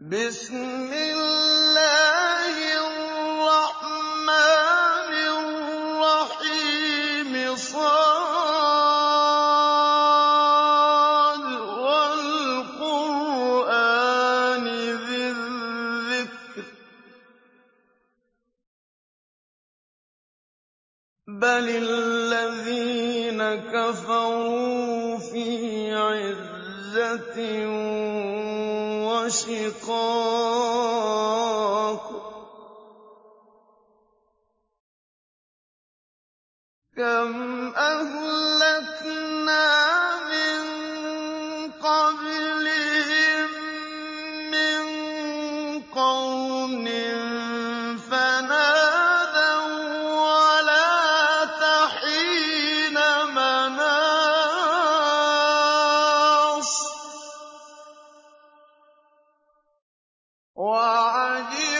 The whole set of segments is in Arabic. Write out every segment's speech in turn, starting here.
بِسْمِ اللَّهِ وَشِقَاقٍ وَعَجِبُوا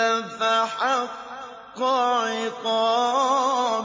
الْجَهْلَ فَحَقَّ عِقَابِ.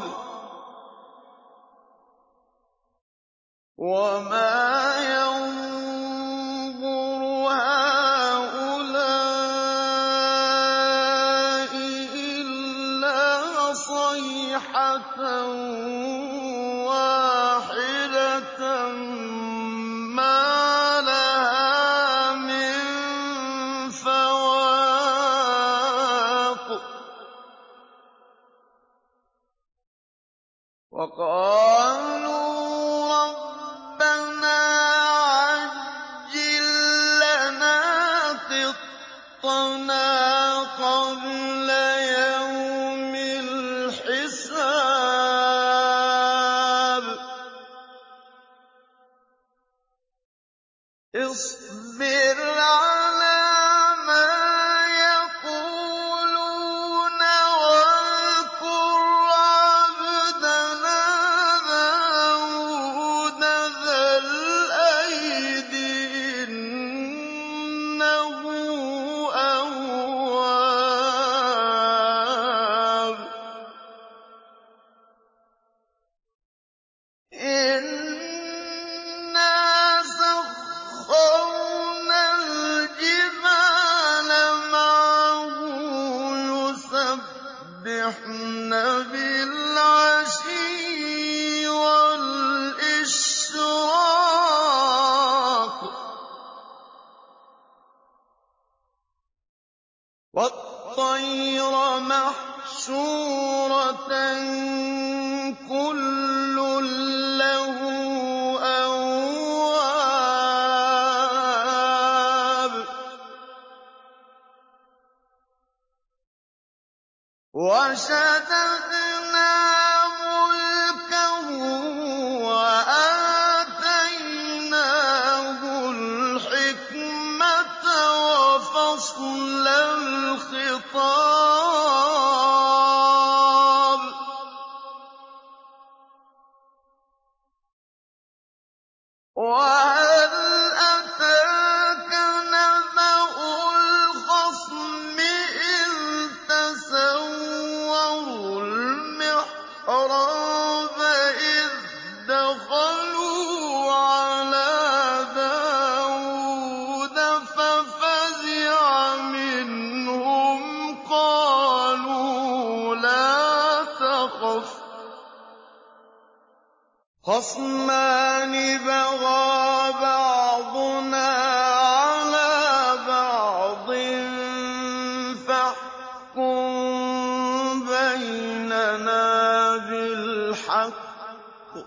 الْحَقُّ ۖ.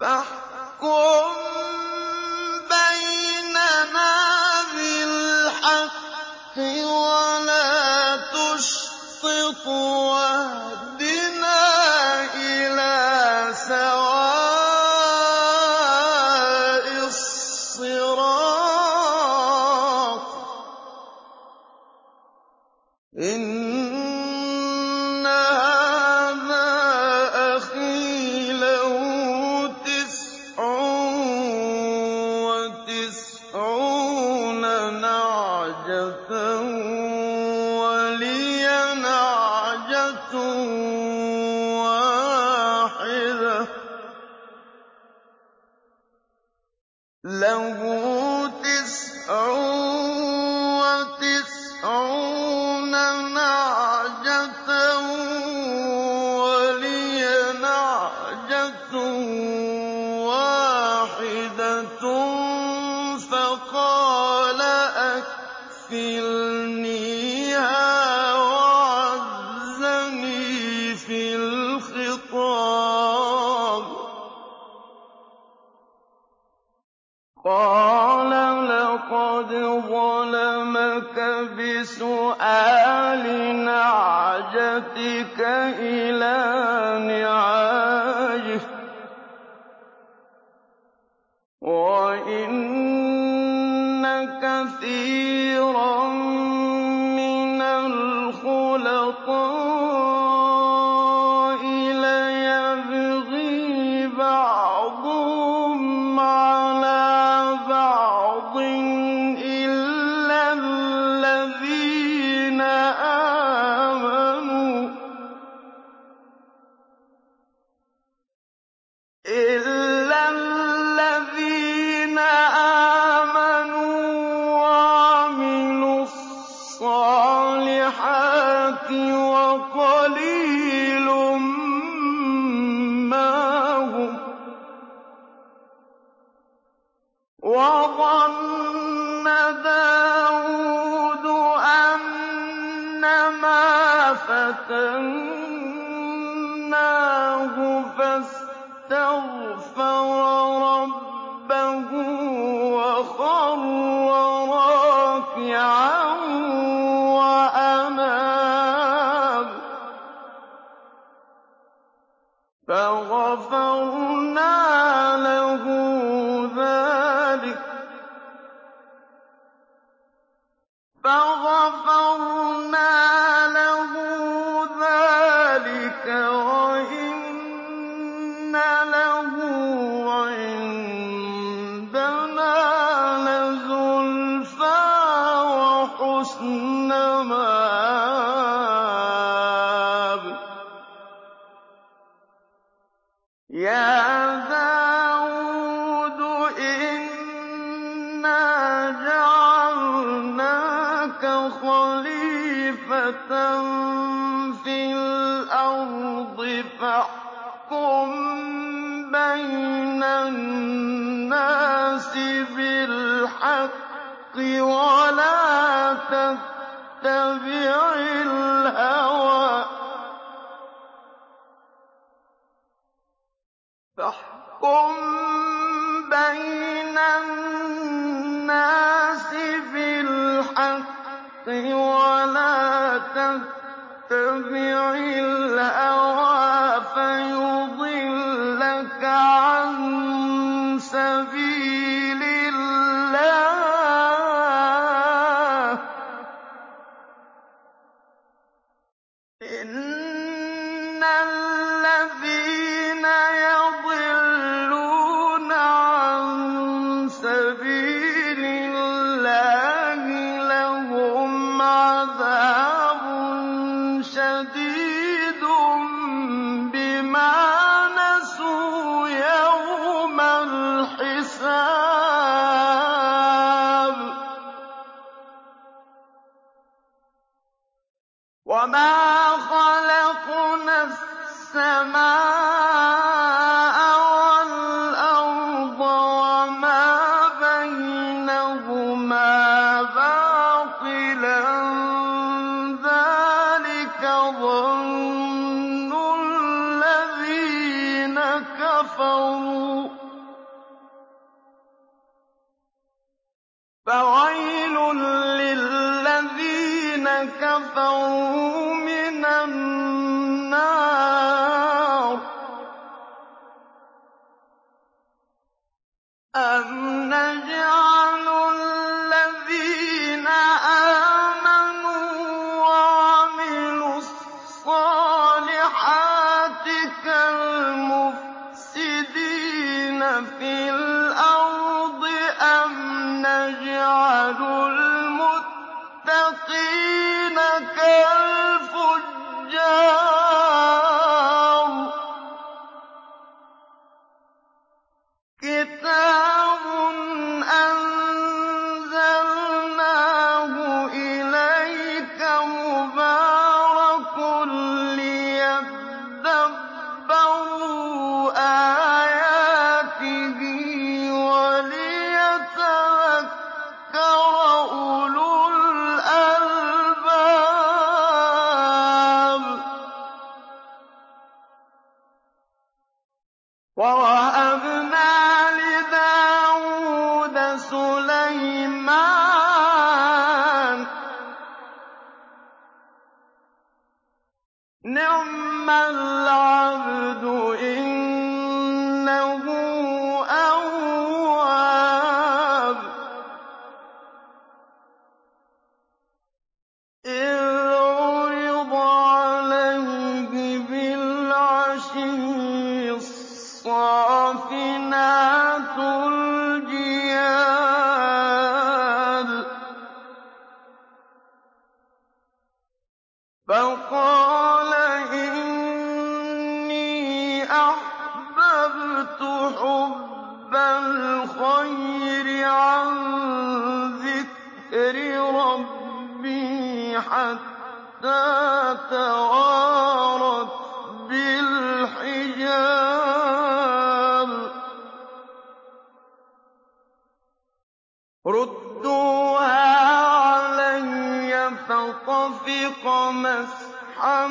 فَاحْكُم بَيْنَنَا بِالْحَقِّ وَلَا تُشْطِطْ فِي إِذْ فَوَيْلٌ حَتَّىٰ تَوَارَتْ بِالْحِجَابِ ۖ. رُدُّوهَا عَلَيَّ فَطَفِقَ مَسْحًا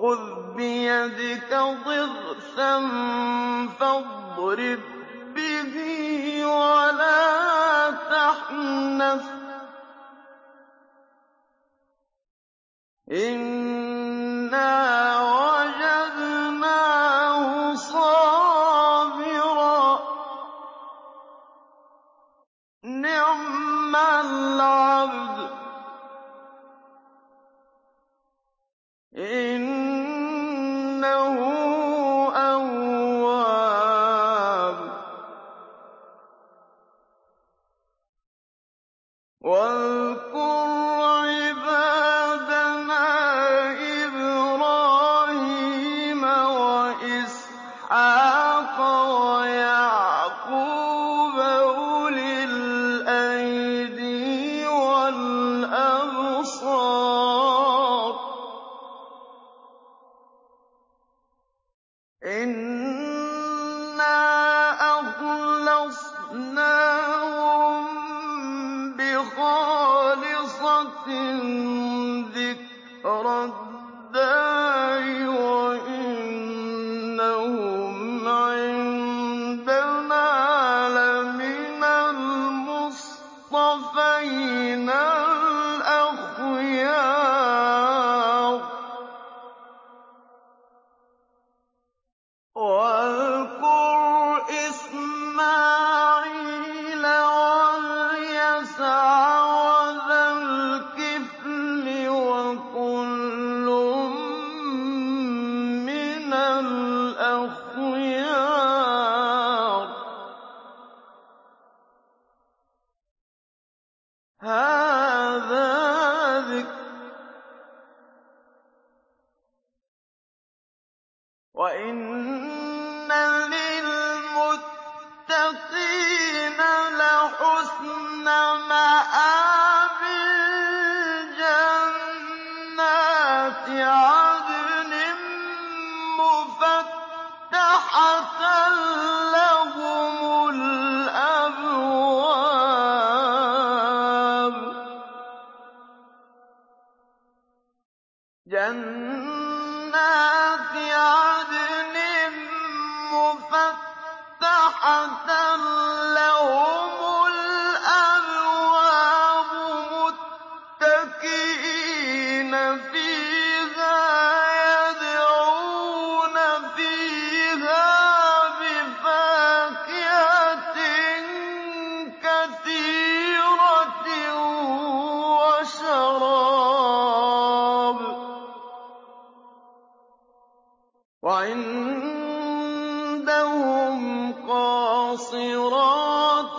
وَخُذْ بِيَدِكَ ضِغْثًا فَاضْرِب بِّهِ وَلَا تَحْنَثْ ۗ وَإِنَّ وَعِندَهُمْ قَاصِرَاتُ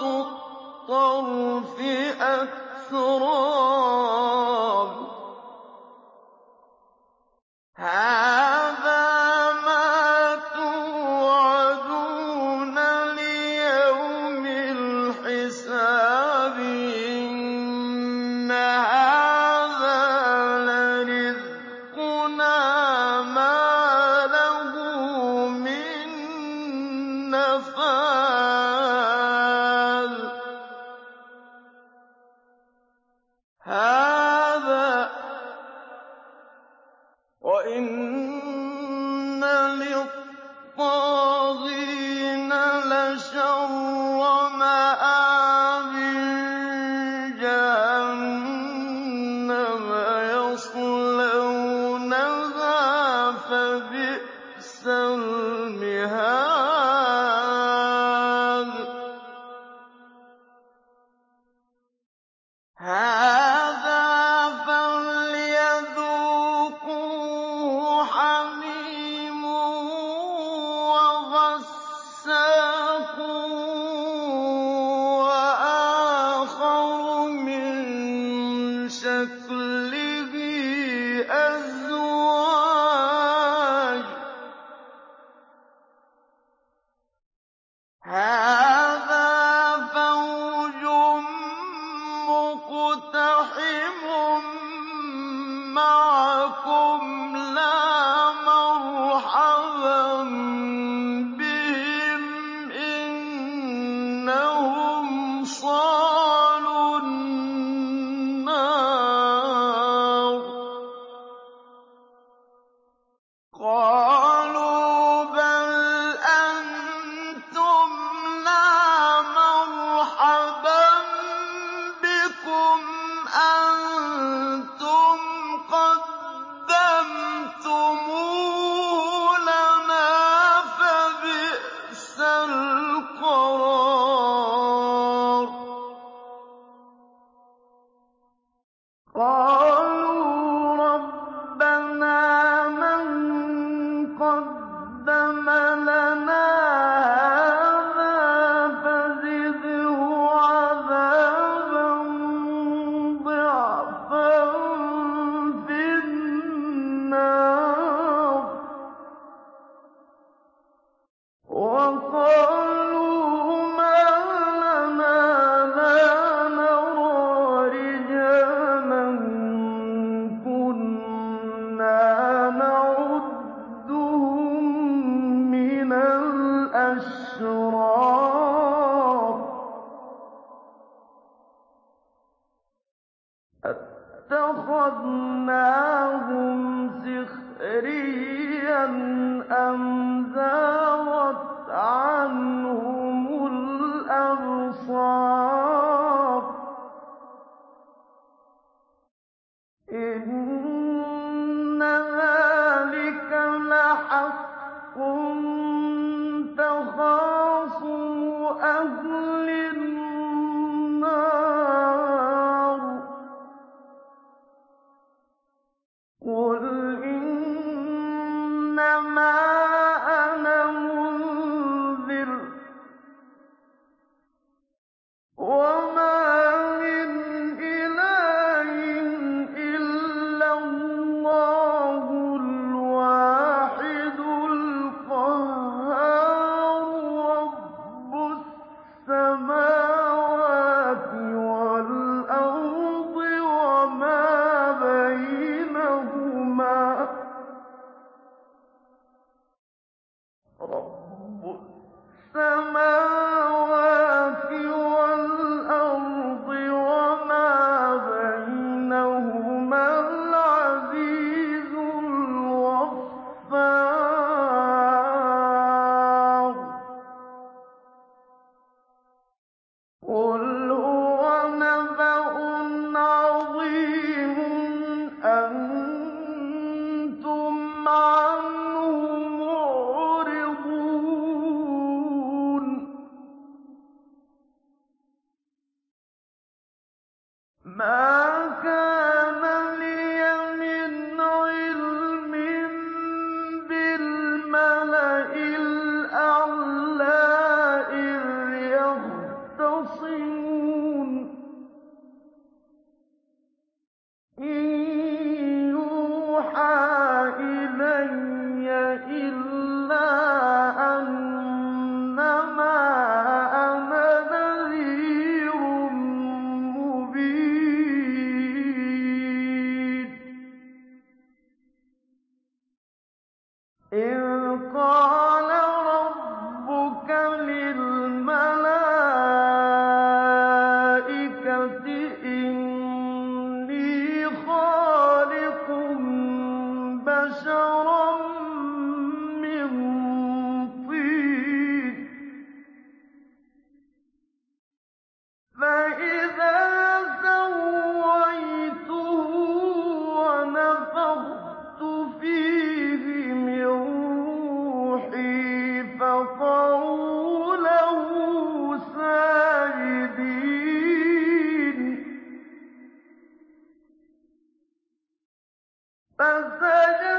الطَّرْفِ أَتْرَابٌ الْمِهَادُ أَتَّخَذْنَاهُمْ فَسَجَدَ الْمَلَائِكَةُ